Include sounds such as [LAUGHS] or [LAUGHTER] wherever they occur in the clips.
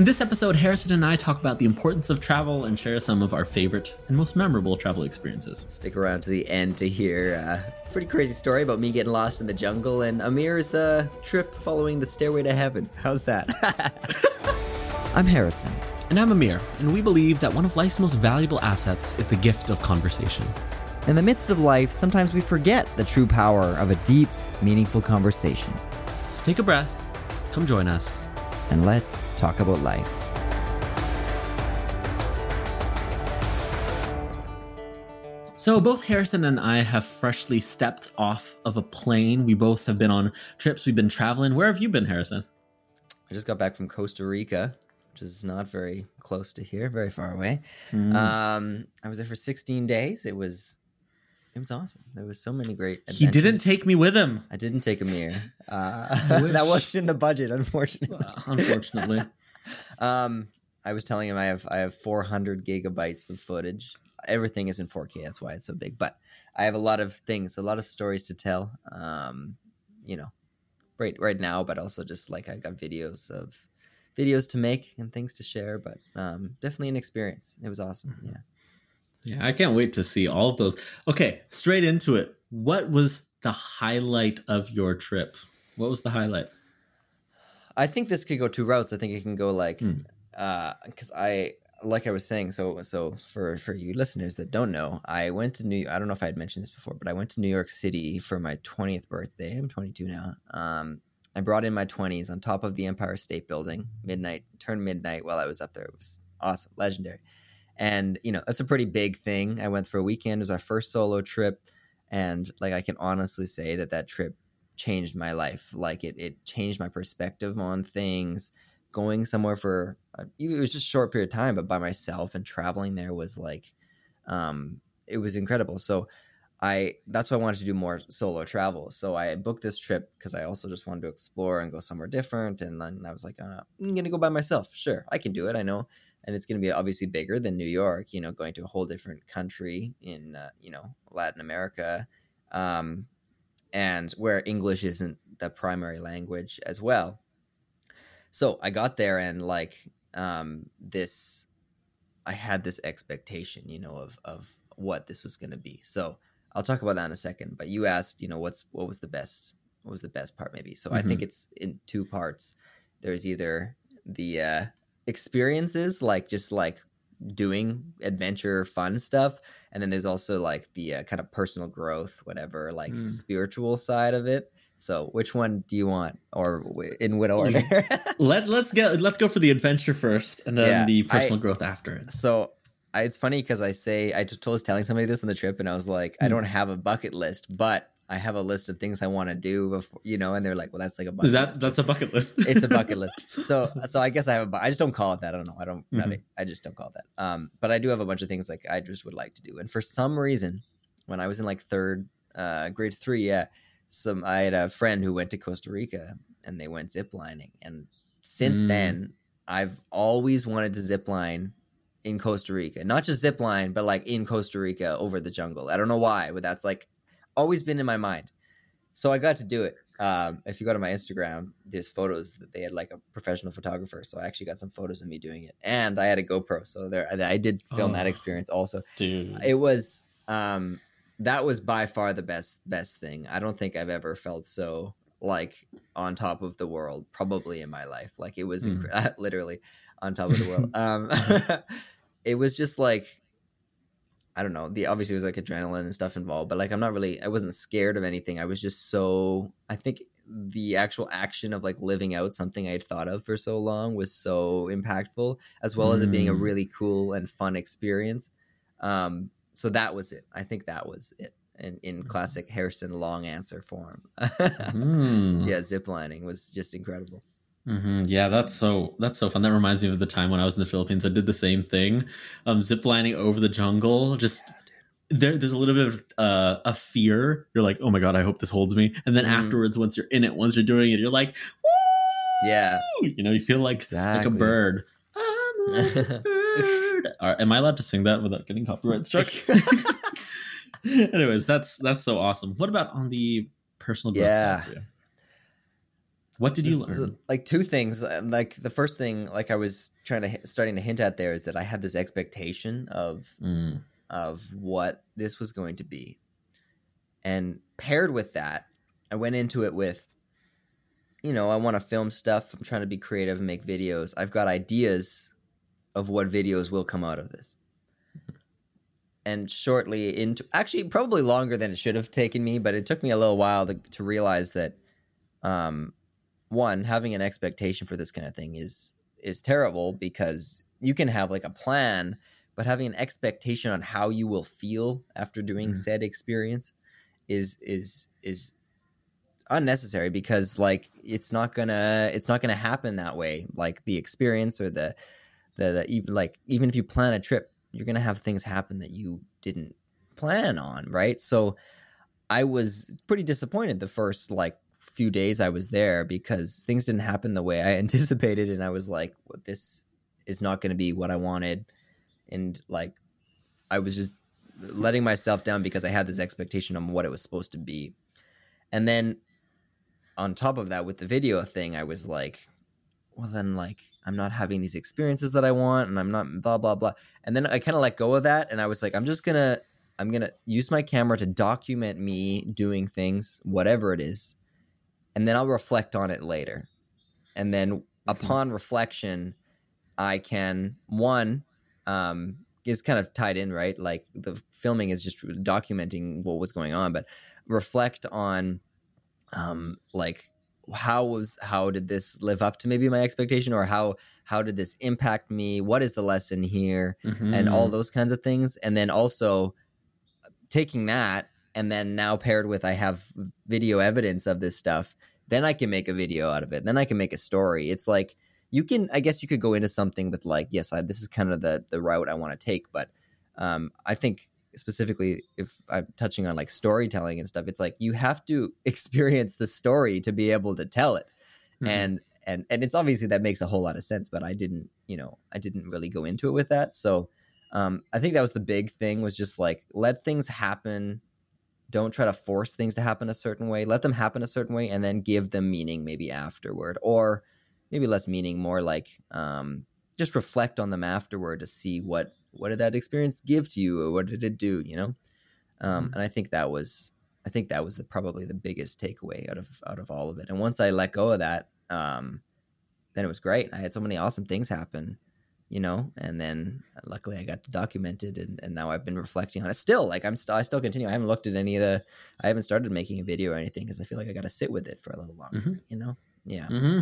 In this episode, Harrison and I talk about the importance of travel and share some of our favorite and most memorable travel experiences. Stick around to the end to hear a pretty crazy story about me getting lost in the jungle and Amir's uh, trip following the stairway to heaven. How's that? [LAUGHS] I'm Harrison. And I'm Amir, and we believe that one of life's most valuable assets is the gift of conversation. In the midst of life, sometimes we forget the true power of a deep, meaningful conversation. So take a breath, come join us, and let's talk about life. So, both Harrison and I have freshly stepped off of a plane. We both have been on trips, we've been traveling. Where have you been, Harrison? I just got back from Costa Rica, which is not very close to here, very far away. Mm. Um, I was there for 16 days. It was it was awesome. There was so many great. Adventures. He didn't take me with him. I didn't take Amir. [LAUGHS] Uh, [LAUGHS] that wasn't in the budget, unfortunately. unfortunately. [LAUGHS] um, I was telling him I have I have 400 gigabytes of footage. Everything is in 4K. That's why it's so big. But I have a lot of things, a lot of stories to tell. Um, you know, right right now, but also just like I got videos of videos to make and things to share. But um, definitely an experience. It was awesome. Mm-hmm. Yeah. Yeah, I can't wait to see all of those. Okay, straight into it. What was the highlight of your trip? What was the highlight? I think this could go two routes. I think it can go like mm. uh cuz I like I was saying so so for for you listeners that don't know, I went to New I don't know if I had mentioned this before, but I went to New York City for my 20th birthday. I'm 22 now. Um I brought in my 20s on top of the Empire State Building, midnight, turned midnight while I was up there. It was awesome, legendary and you know that's a pretty big thing. I went for a weekend. It was our first solo trip. And like i can honestly say that that trip changed my life. Like it, it changed my perspective on things. Going somewhere for it was just a short period of time but by myself and traveling there was like um it was incredible. So i that's why i wanted to do more solo travel. So i booked this trip because i also just wanted to explore and go somewhere different. And then i was like uh, i'm gonna go by myself. Sure i can do it. I know and it's going to be obviously bigger than New York. You know, going to a whole different country in uh, you know Latin America, um, and where English isn't the primary language as well. So I got there and like um, this, I had this expectation, you know, of of what this was going to be. So I'll talk about that in a second. But you asked, you know, what's what was the best what was the best part maybe? So mm-hmm. I think mm-hmm. it's in two parts. There's either the uh, experiences, like just like doing adventure fun stuff and then there's also like the uh, kind of personal growth whatever like mm. spiritual side of it so which one do you want or in what order [LAUGHS] let, let's go let's go for the adventure first and then yeah, the personal I, growth after it so I, it's funny because i say i just was telling somebody this on the trip and i was like mm. i hmm. don't have a bucket list but I have a list of things I want to do before, you know, and they're like, well, that's like a bucket Is that, list. that's a bucket list. it's a bucket list. [LAUGHS] So, so I guess I have a, I just don't call it that. I don't know. I don't, mm-hmm. I just don't call it that. Um, but I do have a bunch of things like I just would like to do. And for some reason, when I was in like third, uh, grade three, yeah, some, I had a friend who went to Costa Rica and they went ziplining. And since mm. then, I've always wanted to zip line in Costa Rica, not just zip line, but like in Costa Rica over the jungle. I don't know why, but that's like always been in my mind. So I got to do it. Um, if you go to my Instagram, there's photos that they had like a professional photographer. So I actually got some photos of me doing it, and I had a GoPro. So there, I did film oh, that experience also. Dude, it was um, that was by far the best best thing. I don't think I've ever felt so like on top of the world, probably in my life. Like it was mm. inc- [LAUGHS] literally on top of the world. [LAUGHS] um, [LAUGHS] it was just like I don't know. The obviously was like adrenaline and stuff involved, but like I'm not really I wasn't scared of anything. I was just so I think the actual action of like living out something I'd thought of for so long was so impactful, as well as it being a mm. really cool and fun experience. Um, so that was it. I think that was it. In, in classic Harrison long answer form. [LAUGHS] mm. Yeah, ziplining was just incredible. Mm-hmm. Yeah, that's so that's so fun. That reminds me of the time when I was in the Philippines. I did the same thing, um, ziplining over the jungle. Just there, there's a little bit of uh, a fear. You're like, oh my god, I hope this holds me. And then mm. afterwards, once you're in it, once you're doing it, you're like, Woo! yeah, you know, you feel like exactly. like a bird. I'm like a [LAUGHS] bird. Right, am I allowed to sing that without getting copyright struck? [LAUGHS] [LAUGHS] Anyways, that's that's so awesome. What about on the personal growth yeah. side? What did you This is, learn? like two things. uh, Like the first thing, like I was trying to starting to hint at there, is that I had this expectation of Mm, of what this was going to be, and paired with that, I went into it with, you know, I want to film stuff. I'm trying to be creative and make videos. I've got ideas of what videos will come out of this. And shortly into, actually, probably longer than it should have taken me, but it took me a little while to, to realize that, um, one, having an expectation for this kind of thing is is terrible because you can have like a plan, but having an expectation on how you will feel after doing Mhm. said experience is is is unnecessary because like it's not gonna it's not gonna happen that way like the experience or the the, the even like even if you plan a trip you're gonna have things happen that you didn't plan on right so i was pretty disappointed the first like few days i was there because things didn't happen the way i [LAUGHS] anticipated and i was like well, this is not going to be what i wanted. And like i was just letting myself down because i had this expectation on what it was supposed to be. And then on top of that with the video thing i was like well then like i'm not having these experiences that i want and i'm not blah blah blah. And then i kind of let go of that and i was like i'm just gonna i'm gonna use my camera to document me doing things whatever it is and then i'll reflect on it later. And then upon reflection i can one um is kind of tied in right? Like the filming is just documenting what was going on but reflect on um like how was how did this live up to maybe my expectation or how how did this impact me? What is the lesson here? And all mhm. those kinds of things. And then also taking that and then now paired with i have video evidence of this stuff then i can make a video out of it then i can make a story. It's like you can i guess you could go into something with like yes I, this is kind of the the route i want to take but um i think specifically if i'm touching on like storytelling and stuff it's like you have to [LAUGHS] experience the story to be able to tell it. Mhm. and and and it's obviously that makes a whole lot of sense but i didn't you know i didn't really go into it with that. So um i think that was the big thing was just like let things happen don't try to force things to happen a certain way. Let them happen a certain way and then give them meaning maybe afterward or maybe less meaning more like um just reflect on them afterward to see what what did that experience give to you or what did it do you know? Um Mhm. and i think that was i think that was the probably the biggest takeaway out of out of all of it. And once i let go of that um then it was great. I had so many awesome things happen you know and then luckily i got documented and, and now i've been reflecting on it still like i'm still i still continue i haven't looked at any of the i haven't started making a video or anything because i feel like i got to sit with it for a little longer Mhm. you know yeah hmm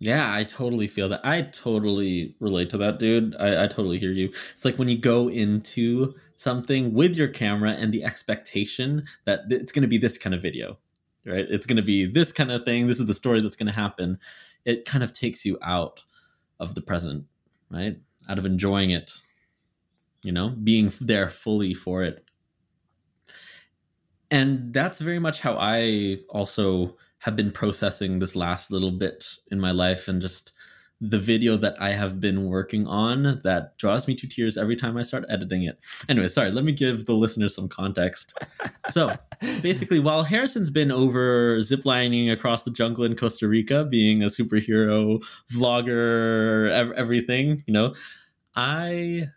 Yeah, I totally feel that. I totally relate to that, dude. I, I totally hear you. It's like when you go into something with your camera and the expectation that it's going to be this kind of video, right? It's going to be this kind of thing. This is the story that's going to happen. It kind of takes you out of the present, right? Out of enjoying it, you know, being there fully for it. And that's very much how I also have been processing this last little bit in my life and just the video that I have been working on that draws me to tears every time I start editing it. Anyway, sorry, let me give the listeners some context. So, [LAUGHS] basically, while Harrison's been over ziplining across the jungle in Costa Rica, being a superhero vlogger, ev- everything, you know, I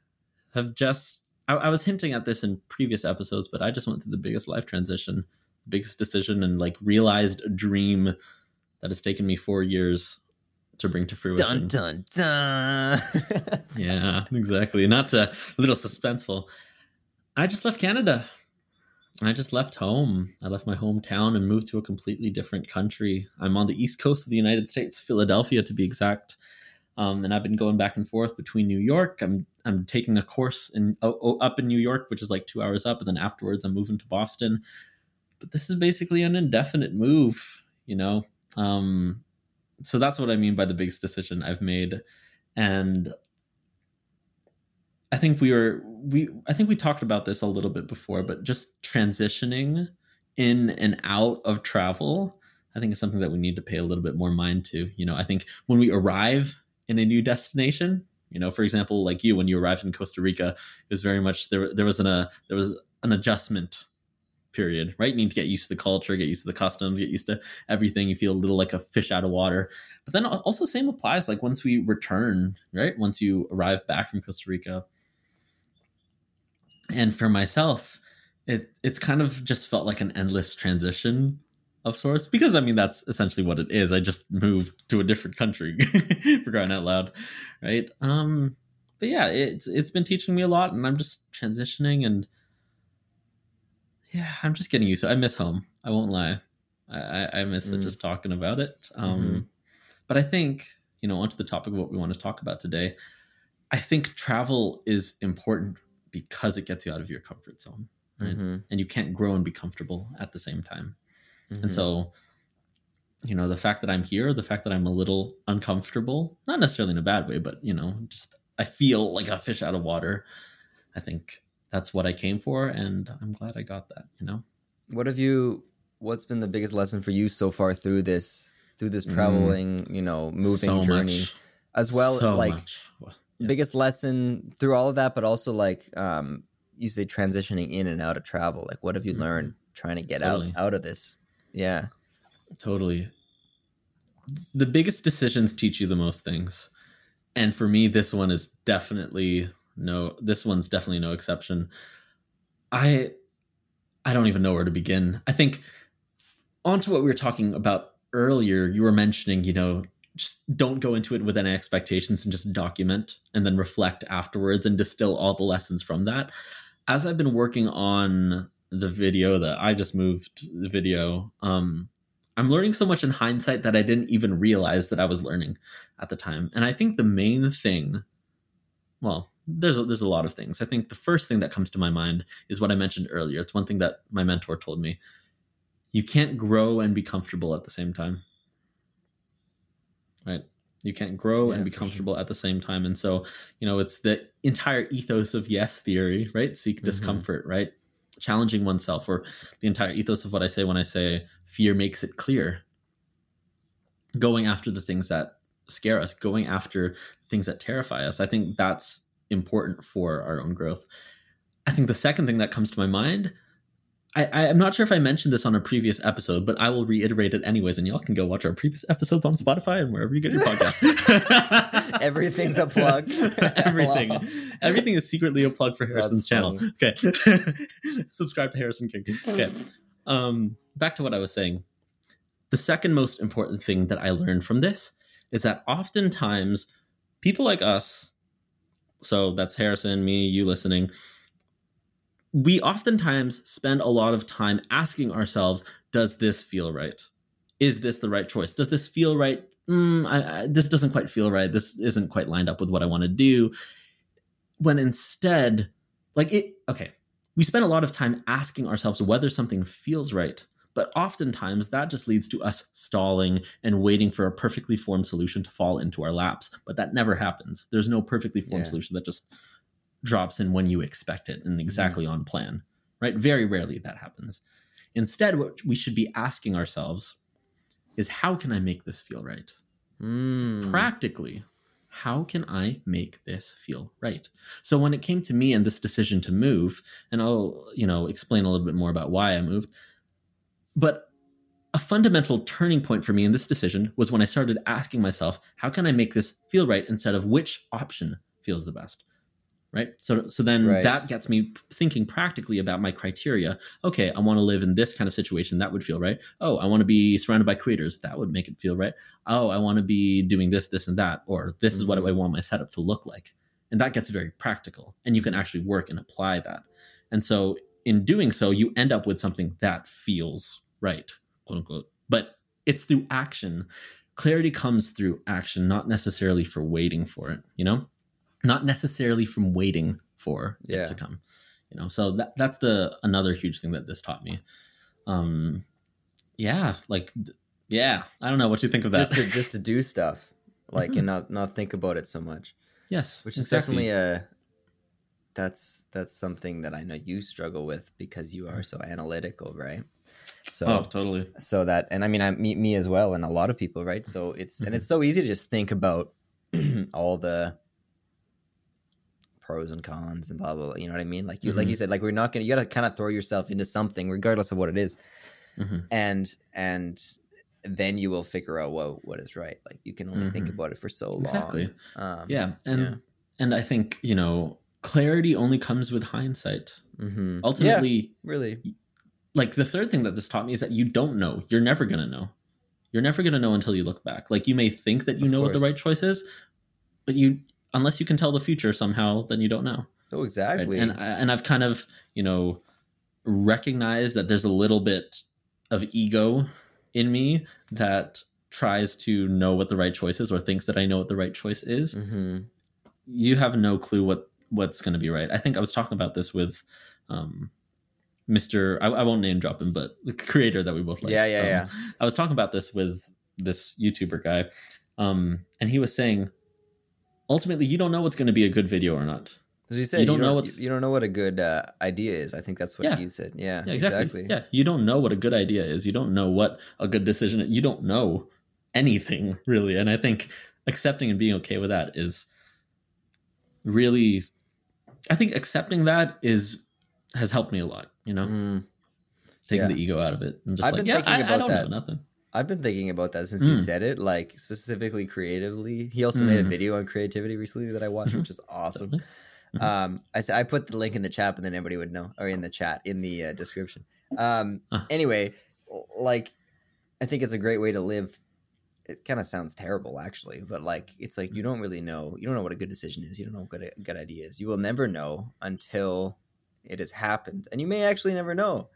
have just, I, I was hinting at this in previous episodes, but I just went through the biggest life transition, biggest decision, and like realized a dream that has taken me four years to bring to fruition. dun dun dun [LAUGHS] Yeah, exactly. Not a little suspenseful. I just left Canada. I just left home. I left my hometown and moved to a completely different country. I'm on the east coast of the United States, Philadelphia to be exact. Um, and I've been going back and forth between New York. I'm I'm taking a course in oh, oh, up in New York, which is like two hours up, and then afterwards I'm moving to Boston. But this is basically an indefinite move, you know. Um, so that's what I mean by the biggest decision I've made, and I think we were we I think we talked about this a little bit before, but just transitioning in and out of travel, I think is something that we need to pay a little bit more mind to. You know, I think when we arrive in a new destination, you know, for example, like you when you arrived in Costa Rica, it was very much there. There was an a there was an adjustment period, right? You need to get used to the culture, get used to the customs, get used to everything. You feel a little like a fish out of water. But then also same applies like once we return, right? Once you arrive back from Costa Rica. And for myself, it it's kind of just felt like an endless transition of sorts because I mean that's essentially what it is. I just moved to a different country [LAUGHS] for crying out loud, right? Um, but yeah, it's it's been teaching me a lot, and I'm just transitioning, and yeah, I'm just getting used to. it. I miss home. I won't lie. I I miss mm. just talking about it. Um, mm-hmm. but I think you know onto the topic of what we want to talk about today. I think travel is important because it gets you out of your comfort zone right? Mm-hmm. And you can't grow and be comfortable at the same time. Mm-hmm. And so, you know, the fact that I'm here, the fact that I'm a little uncomfortable, not necessarily in a bad way, but, you know, just I feel like a fish out of water. I think that's what I came for. And I'm glad I got that, you know? What have you, what's been the biggest lesson for you so far through this, through this mm. traveling, mm. you know, moving so journey? Much. As well, so like, yeah. biggest lesson through all of that, but also like, um, you say transitioning in and out of travel like what have you mm-hmm. learned trying to get totally. out out of this yeah totally the biggest decisions teach you the most things and for me this one is definitely no this one's definitely no exception. I i don't even know where to begin. I think onto what we were talking about earlier you were mentioning you know just don't go into it with any expectations and just document and then reflect afterwards and distill all the lessons from that. As I've been working on the video that I just moved the video, um, I'm learning so much in hindsight that I didn't even realize that I was learning at the time. And I think the main thing, well, there's a, there's a lot of things. I think the first thing that comes to my mind is what I mentioned earlier. It's one thing that my mentor told me. You can't grow and be comfortable at the same time. Right? You can't grow yeah, and be comfortable sure. at the same time. And so, you know, it's the entire ethos of yes theory, right? Seek mm-hmm. discomfort, right? Challenging oneself, or the entire ethos of what I say when I say fear makes it clear. Going after the things that scare us, going after things that terrify us. I think that's important for our own growth. I think the second thing that comes to my mind I, I'm not sure if I mentioned this on a previous episode, but I will reiterate it anyways, and y'all can go watch our previous episodes on Spotify and wherever you get your podcast. [LAUGHS] Everything's a plug. [LAUGHS] Everything. Everything is secretly a plug for Harrison's channel. Okay. [LAUGHS] Subscribe to Harrison King. Okay. Um, back to what I was saying. The second most important thing that I learned from this is that oftentimes people like us, so that's Harrison, me, you listening, we oftentimes spend a lot of time asking ourselves, does this feel right? Is this the right choice? Does this feel right? Mm, I, I, this doesn't quite feel right. This isn't quite lined up with what I want to do. When instead, like it, okay, we spend a lot of time asking ourselves whether something feels right. But oftentimes that just leads to us stalling and waiting for a perfectly formed solution to fall into our laps. But that never happens. There's no perfectly formed yeah. solution that just drops in when you expect it and exactly mm. on plan, right? Very rarely that happens. Instead, what we should be asking ourselves is how can I make this feel right? Mm. Practically, how can I make this feel right? So when it came to me and this decision to move, and I'll, you know, explain a little bit more about why I moved, but a fundamental turning point for me in this decision was when I started asking myself, how can I make this feel right instead of which option feels the best? right so so then right. that gets me thinking practically about my criteria okay i want to live in this kind of situation that would feel right oh i want to be surrounded by creators that would make it feel right oh i want to be doing this this and that or this mm-hmm. is what i want my setup to look like and that gets very practical and you can actually work and apply that and so in doing so you end up with something that feels right quote unquote. But it's through action. Clarity comes through action not necessarily for waiting for it you know? Not necessarily from waiting for yeah. it to come you know? So that that's the another huge thing that this taught me. Um yeah like yeah i don't know what you think of that? Just to, just to do stuff like mm-hmm. and not not think about it so much. Yes which is exactly. definitely a that's that's something that i know you struggle with because you are so analytical right so oh, totally so that and i mean i me, me as well and a lot of people right so it's mm-hmm. and it's so easy to just think about [CLEARS THROAT] all the pros and cons and blah blah. blah you know what I mean? Like you, Mm-hmm. like you said, like we're not gonna. You got to kind of throw yourself into something, regardless of what it is, Mhm. and and then you will figure out what what is right. Like you can only think Mhm. about it for so long. Exactly. Um, Yeah, and yeah. and I think you know clarity only comes with hindsight. hmm Ultimately, really. Like the third thing that this taught me is that you don't know. You're never gonna know. You're never gonna know until you look back. Like you may think that you Of know what the right choice is, but you unless you can tell the future somehow, then you don't know. Oh, right? exactly. And I- and I've kind of you know recognized that there's a little bit of ego in me that tries to know what the right choice is or thinks that I know what the right choice is. hmm You have no clue what what's going to be right. I think I was talking about this with um, Mr. I, I won't name drop him, but the creator that we both like. Yeah, yeah, Um, yeah. I was talking about this with this YouTuber guy, um, and he was saying, ultimately, you don't know what's going to be a good video or not. As you said, You you don't don't, know what's- you don't know what a good uh, idea is. I think that's what Yeah. you said. Yeah, Yeah, exactly. Yeah, you don't know what a good idea is. You don't know what a good decision. You don't know anything really, and I think accepting and being okay with that is really. I think accepting that is has helped me a lot. You know, Mhm. taking Yeah. the ego out of it and just I've like, been yeah, thinking I, I about don't that. nothing. I've been thinking about that since you Mm. said it, like specifically creatively. He also made a Mm. video on creativity recently that I watched, Mhm. which is awesome. Mhm. Um, I said I put the link in the chat, and then everybody would know, or in the chat in the uh, description. Um, Ah. anyway, like I think it's a great way to live. It kind of sounds terrible, actually, but like it's like you don't really know. You don't know what a good decision is. You don't know what a good idea is. You will never know until it has happened, and you may actually never know.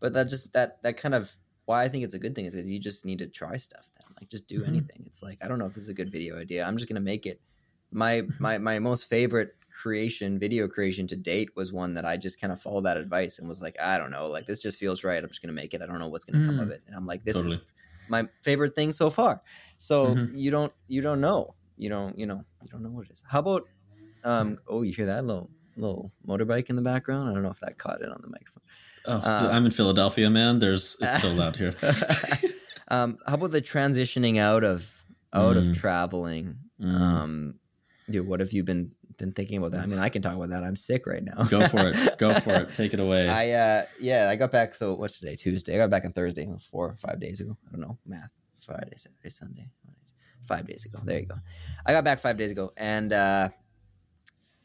But that just that that kind of why I think it's a good thing is because you just need to try stuff. Then, like, just do Mhm. anything. It's like I don't know if this is a good video idea. I'm just gonna make it. My Mm-hmm. my my most favorite creation, video creation to date, was one that I just kind of followed that advice and was like, I don't know, like this just feels right. I'm just gonna make it. I don't know what's gonna come Mm. of it. And I'm like, this Totally. is my favorite thing so far. So Mhm. you don't you don't know. You don't you know you don't know what it is. How about um oh you hear that little little motorbike in the background? I don't know if that caught it on the microphone. Oh, Uh, I'm in Philadelphia, man. There's it's so loud here. [LAUGHS] um, how about the transitioning out of out of Mm. traveling? Mm. Um, dude, what have you been been thinking about that? I mean, I can talk about that. I'm sick right now. Go for it. Go [LAUGHS] for it. Take it away. I uh yeah, I got back. So what's today? Tuesday. I got back on Thursday, four or five days ago. I don't know math. Friday, Saturday, Sunday. Five days ago. There you go. I got back five days ago, and uh,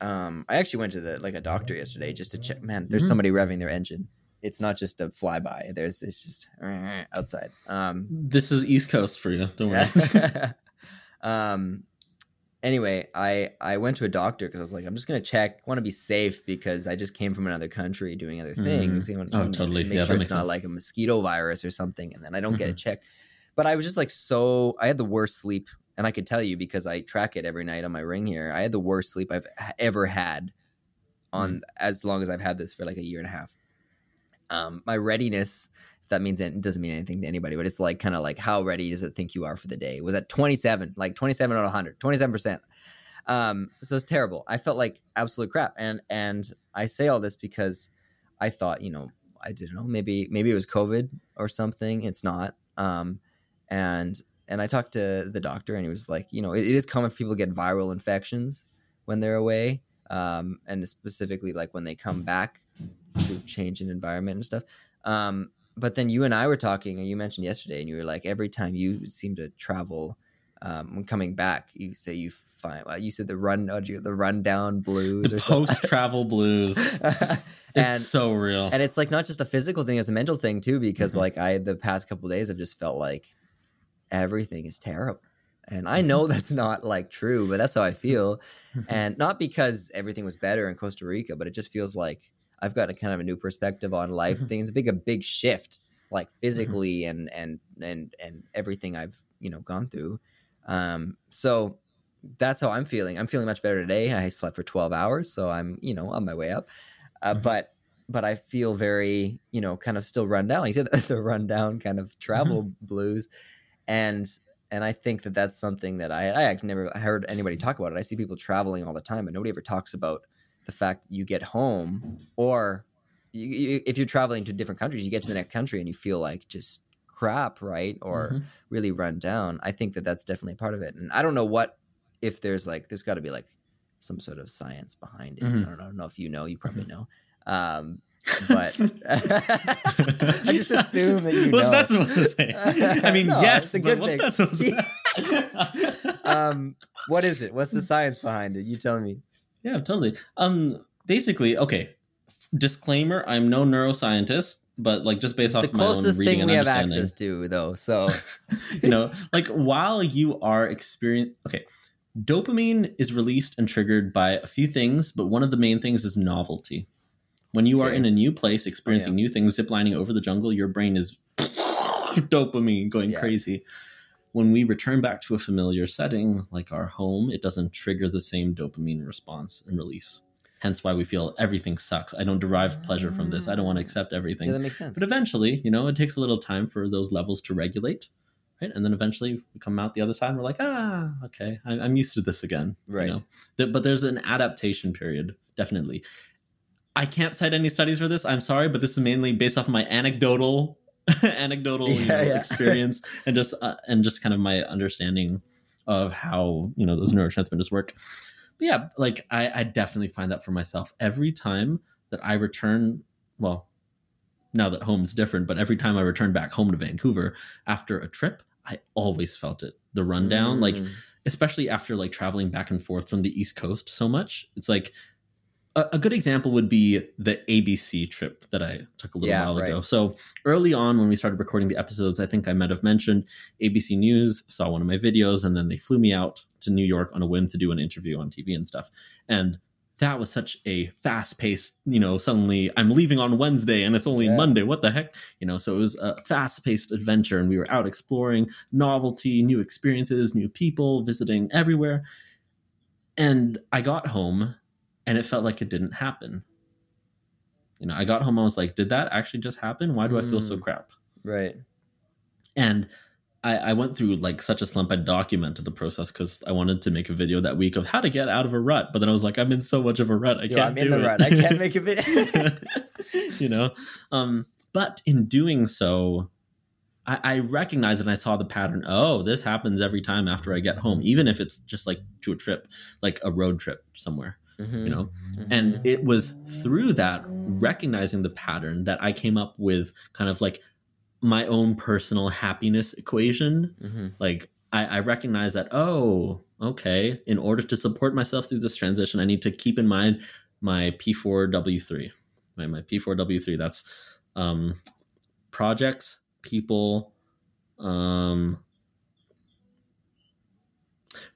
um, I actually went to the like a doctor yesterday just to check. Man, there's Mhm. somebody revving their engine. It's not just a flyby. There's this just [LAUGHS] outside. Um, this is East Coast for you. Don't worry. [LAUGHS] um anyway i i went to a doctor because i was like i'm just gonna check want to be safe because i just came from another country doing other Mhm. things you know, Oh, totally. make Yeah, sure it's not sense. like a mosquito virus or something and then i don't get it Mhm. checked but i was just like so i had the worst sleep and i could tell you because i track it every night on my ring here i had the worst sleep i've ever had on as long as i've had this for like a year and a half um my readiness if that means it doesn't mean anything to anybody, but it's like kind of like how ready does it think you are for the day? It was at 27, like 27 out of 100, 27%. Um, so it's terrible. I felt like absolute crap. And and I say all this because I thought, you know, I didn't know, maybe maybe it was COVID or something. It's not. Um, and and I talked to the doctor and he was like, you know, it, it is common for people to get viral infections when they're away. Um, and specifically like when they come back to change in environment and stuff. Um, but then you and I were talking, and you mentioned yesterday, and you were like, every time you seem to travel, um, when coming back, you say you find. Well, you said the run, you- the rundown blues the post travel blues. [LAUGHS] It's and so real. and it's like not just a physical thing; it's a mental thing too. Because Mhm. like I, the past couple days, I've just felt like everything is terrible, and I know [LAUGHS] that's not like true, but that's how I feel. and not because everything was better in Costa Rica, but it just feels like I've got a kind of a new perspective on life. Mhm. Things big a big shift, like physically and and and and everything I've you know gone through. Um, so that's how I'm feeling. I'm feeling much better today. I slept for 12 hours, so I'm you know on my way up. Uh, Mhm. But but I feel very you know kind of still run down. Like you said, [LAUGHS] the rundown kind of travel blues, and and I think that that's something that I I never heard anybody talk about it. I see people traveling all the time, but nobody ever talks about the fact that you get home or you, you, if you're traveling to different countries, you get to the next country and you feel like just crap, right? Or Mhm. really run down. I think that that's definitely part of it. And I don't know what if there's like there's got to be like some sort of science behind it. Mhm. I, don't, I don't know if you know. You probably know. Um, but [LAUGHS] [LAUGHS] I just assume that you what's know. that supposed to say? I mean, [LAUGHS] No, yes, it's a but good what's thing. that supposed to say? um, what is it? What's the science behind it? You tell me. yeah, totally. Um, basically, okay. Disclaimer: I'm no neuroscientist, but like just based off the of my own closest reading thing we have access to, though. So you know, like while you are experiencing, okay, dopamine is released and triggered by a few things, but one of the main things is novelty. When you are in a new place, experiencing new things, ziplining over the jungle, your brain is [LAUGHS] dopamine going Yeah. crazy. When we return back to a familiar setting like our home, it doesn't trigger the same dopamine response and release. Hence why we feel everything sucks. I don't derive pleasure from this. I don't want to accept everything. yeah, that makes sense. But eventually, you know, it takes a little time for those levels to regulate, right? And then eventually we come out the other side and we're like, ah, okay, I'm used to this again. you Right. know? But there's an adaptation period, definitely. I can't cite any studies for this. I'm sorry, but this is mainly based off of my anecdotal, [LAUGHS] anecdotal you know, yeah. experience and just uh, and just kind of my understanding of how you know those neurotransmitters work. But yeah, like I, I definitely find that for myself every time that I return. Well, now that home's different, but every time I return back home to Vancouver after a trip, I always felt it. The rundown, like Mm. especially after like traveling back and forth from the East Coast so much, it's like a, a good example would be the ABC trip that I took a little Yeah, while right. ago. So early on, when we started recording the episodes, I think I might have mentioned ABC News saw one of my videos, and then they flew me out to New York on a whim to do an interview on TV and stuff. And that was such a fast paced, you know, suddenly I'm leaving on Wednesday and it's only Yeah. Monday. What the heck? You know, so it was a fast paced adventure and we were out exploring novelty, new experiences, new people, visiting everywhere. And I got home and it felt like it didn't happen. You know, I got home, I was like, did that actually just happen? Why do I feel so Mm. crap? right. And I, I went through like such a slump. I documented the process because I wanted to make a video that week of how to get out of a rut. But then I was like, I'm in so much of a rut. I Yo, can't I'm do in the it. rut. I can't make a [LAUGHS] video. [LAUGHS] you know, um, but in doing so, I, I recognized and I saw the pattern. Oh, this happens every time after I get home, even if it's just like to a trip, like a road trip somewhere you know? And it was through that recognizing the pattern that i came up with kind of like my own personal happiness equation. Mhm. like i, I recognize that oh okay in order to support myself through this transition i need to keep in mind my p4w3 my, my p4w3 that's um projects people um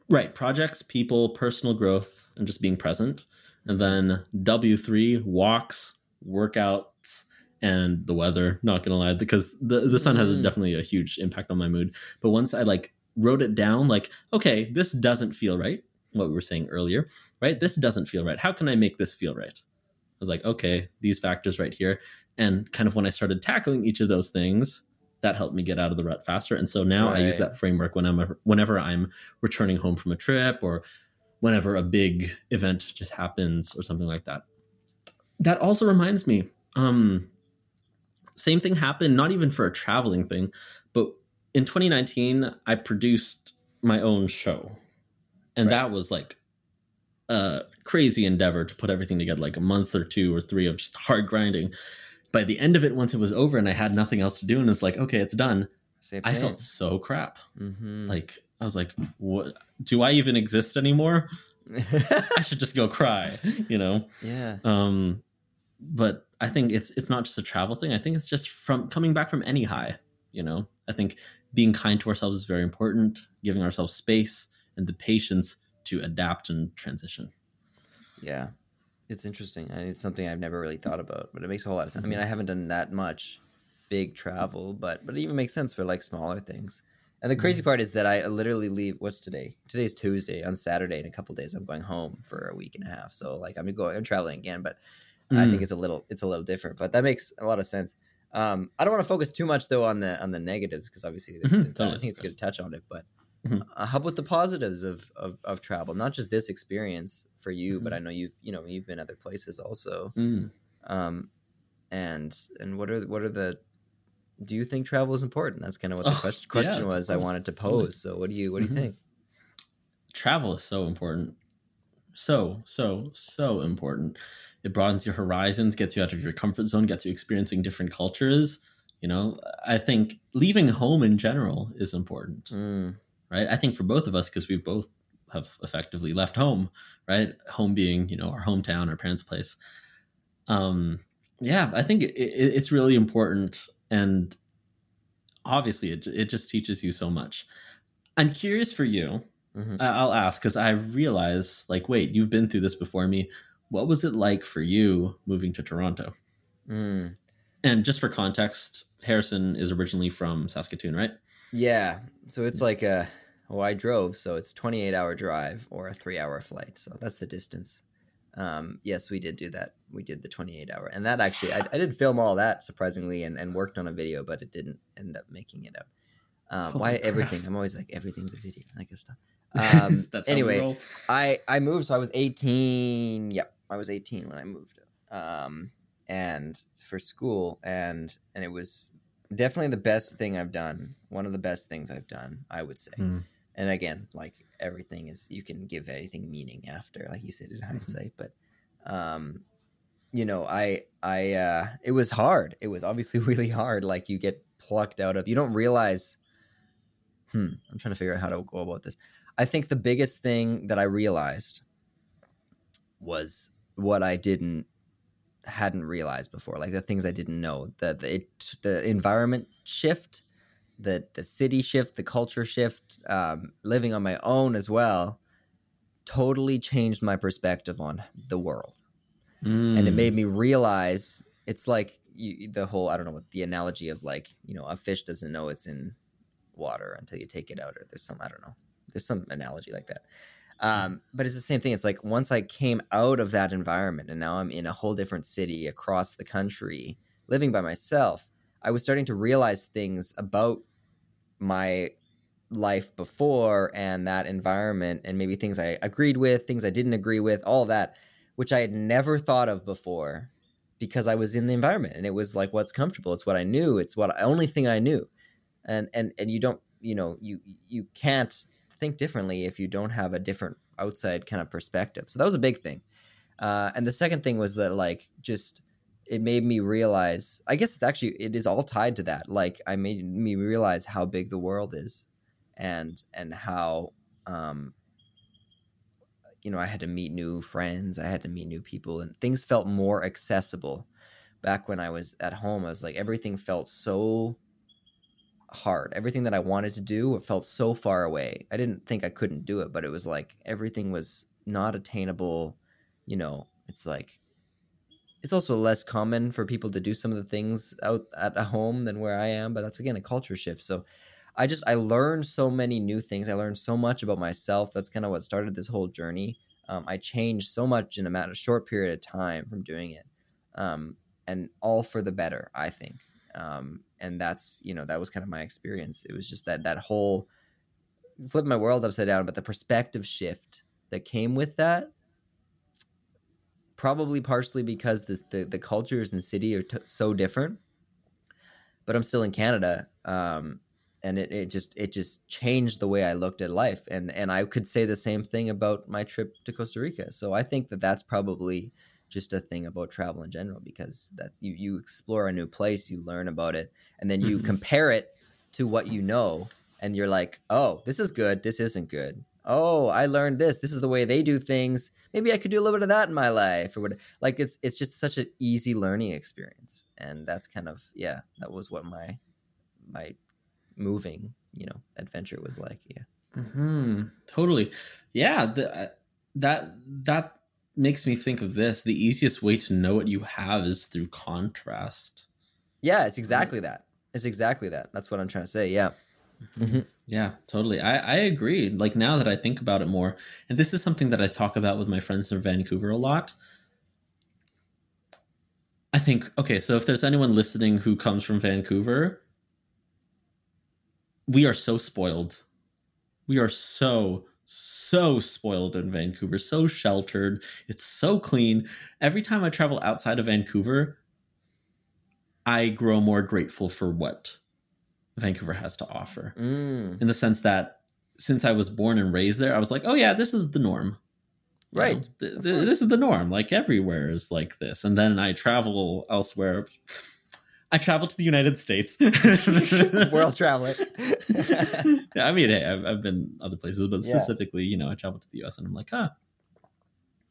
right projects people personal growth and just being present. And then w3 walks workouts and the weather not gonna lie because the, the sun has Mm. definitely a huge impact on my mood. But once i like wrote it down like okay this doesn't feel right what we were saying earlier right? This doesn't feel right. How can i make this feel right? I was like okay these factors right here. And kind of when i started tackling each of those things that helped me get out of the rut faster. And so now i use that framework when i'm whenever i'm returning home from a trip or whenever a big event just happens or something like that. That also reminds me um same thing happened not even for a traveling thing but in 2019 i produced my own show. And Right. that was like a crazy endeavor to put everything together like a month or two or three of just hard grinding. By the end of it once it was over and i had nothing else to do and it's like okay it's done i felt so crap. Mhm. like i was like what do i even exist anymore [LAUGHS] i should just go cry you know yeah. um but i think it's it's not just a travel thing i think it's just from coming back from any high you know i think being kind to ourselves is very important giving ourselves space and the patience to adapt and transition Yeah, it's interesting. and It's something I've never really thought about, but it makes a whole lot of sense. I mean, I haven't done that much big travel, but but it even makes sense for like smaller things. And the crazy part is that I literally leave. What's today? Today's Tuesday. On Saturday, in a couple days, I'm going home for a week and a half. So like I'm going, I'm traveling again, but I Mm. think it's a little, it's a little different. But that makes a lot of sense. Um, I don't want to focus too much though on the on the negatives because obviously there's, Mhm, there's that. I think it's good to touch on it. But Mhm. uh, how about the positives of, of of travel? Not just this experience for you, but Mhm. I know you've you know you've been other places also. Mm. Um, and and what are what are the do you think travel is important? That's kind of what the Oh, question, question was. I wanted to pose. So what do you what do you Mhm. think? travel is so important So, so, so important. It broadens your horizons, gets you out of your comfort zone, gets you experiencing different cultures. You know, I think leaving home in general is important, Mm. right? I think for both of us, because we both have effectively left home, right? Home being, you know, our hometown, our parents' place. Um, yeah, I think it, it, it's really important, and obviously, it it just teaches you so much. I'm curious for you. Mhm. I- I'll ask because I realize, like, wait, you've been through this before me. What was it like for you moving to Toronto? Mm. And just for context, Harrison is originally from Saskatoon, right? Yeah. So it's like a well, I drove, so it's 28 hour drive or a three hour flight. So that's the distance. Um, yes, we did do that. We did the 28 hour, and that actually, I, I did film all that surprisingly, and, and worked on a video, but it didn't end up making it out. Um, Holy why crap. everything? I'm always like everything's a video, kind of stuff. Um, That's anyway. I I moved, so I was 18. Yep, I was 18 when I moved, um, and for school, and and it was definitely the best thing I've done. One of the best things I've done, I would say. Hmm. And again, like everything is, you can give anything meaning after, like you said in hindsight. But, um, you know, I I uh, it was hard. It was obviously [LAUGHS] really hard. Like you get plucked out of. You don't realize. Hmm. I'm trying to figure out how to go about this. I think the biggest thing that I realized was what I didn't hadn't realized before, like the things I didn't know. that the, it, the environment shift, the the city shift, the culture shift, um, living on my own as well, totally changed my perspective on the world. And it Mm. made me realize it's like you, the whole I don't know what the analogy of like you know a fish doesn't know it's in water until you take it out or there's some I don't know. There's some analogy like that. Um, but it's the same thing. It's like once I came out of that environment and now I'm in a whole different city across the country living by myself I was starting to realize things about my life before and that environment and maybe things I agreed with things I didn't agree with all that which I had never thought of before because I was in the environment and it was like what's comfortable. It's what I knew. It's what only thing I knew. And and and you don't, you know, you you can't think differently if you don't have a different outside kind of perspective. So that was a big thing. Uh, and the second thing was that like just it made me realize. I guess it's actually it is all tied to that. Like I made me realize how big the world is, and and how um, you know, I had to meet new friends, I had to meet new people, and things felt more accessible. Back when I was at home, I was like, everything felt so hard. Everything that I wanted to do it felt so far away. I didn't think I couldn't do it, but it was like everything was not attainable. You know, it's like it's also less common for people to do some of the things out at a home than where I am, but that's again a culture shift. So I just I learned so many new things. I learned so much about myself. That's kind of what started this whole journey. Um, I changed so much in a matter short period of time from doing it, um, and all for the better. I think, um, and that's you know that was kind of my experience. It was just that that whole flip my world upside down, but the perspective shift that came with that. Probably partially because the the, the cultures and city are t- so different, but I'm still in Canada, um, and it, it just it just changed the way I looked at life. And and I could say the same thing about my trip to Costa Rica. So I think that that's probably just a thing about travel in general because that's you you explore a new place you learn about it and then you Mhm. compare it to what you know and you're like oh this is good. This isn't good oh I learned this this is the way they do things maybe I could do a little bit of that in my life or what like it's it's just such an easy learning experience and that's kind of yeah that was what my my moving you know adventure was like yeah hmm Totally. Yeah. The, uh, that that makes me think of this. The easiest way to know what you have is through contrast. yeah it's exactly that it's exactly that that's what i'm trying to say yeah Mhm. Yeah, totally. I, I agree. Like now that I think about it more, and this is something that I talk about with my friends in Vancouver a lot. I think, okay, so if there's anyone listening who comes from Vancouver, we are so spoiled. We are so, so spoiled in Vancouver, so sheltered. It's so clean. Every time I travel outside of Vancouver, I grow more grateful for what Vancouver has to offer Mm. in the sense that since I was born and raised there, I was like, oh yeah, this is the norm. You Right. know, th- th- this is the norm. Like everywhere is like this. And then I travel elsewhere. I travel to the United States. [LAUGHS] World traveler. [LAUGHS] yeah, I mean, hey, I've, I've been other places, but Yeah. specifically, you know, I traveled to the US and I'm like, ah,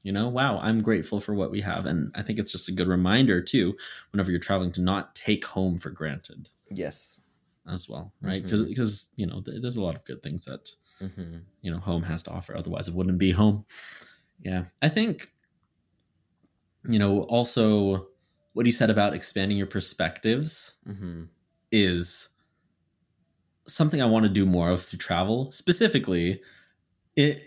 you know, wow, I'm grateful for what we have. And I think it's just a good reminder, too, whenever you're traveling to not take home for granted yes. As well, right? Mhm. Because, you know, th- there's a lot of good things that hmm you know home has to offer otherwise it wouldn't be home yeah i think you know also what you said about expanding your perspectives hmm is something i want to do more of through travel specifically it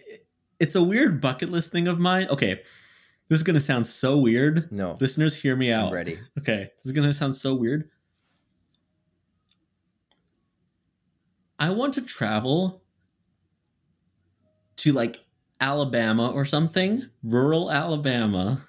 it's a weird bucket list thing of mine okay this is going to sound so weird No. listeners hear me out I'm ready. [LAUGHS] Okay, this is gonna sound so weird. I want to travel to like Alabama or something, rural Alabama,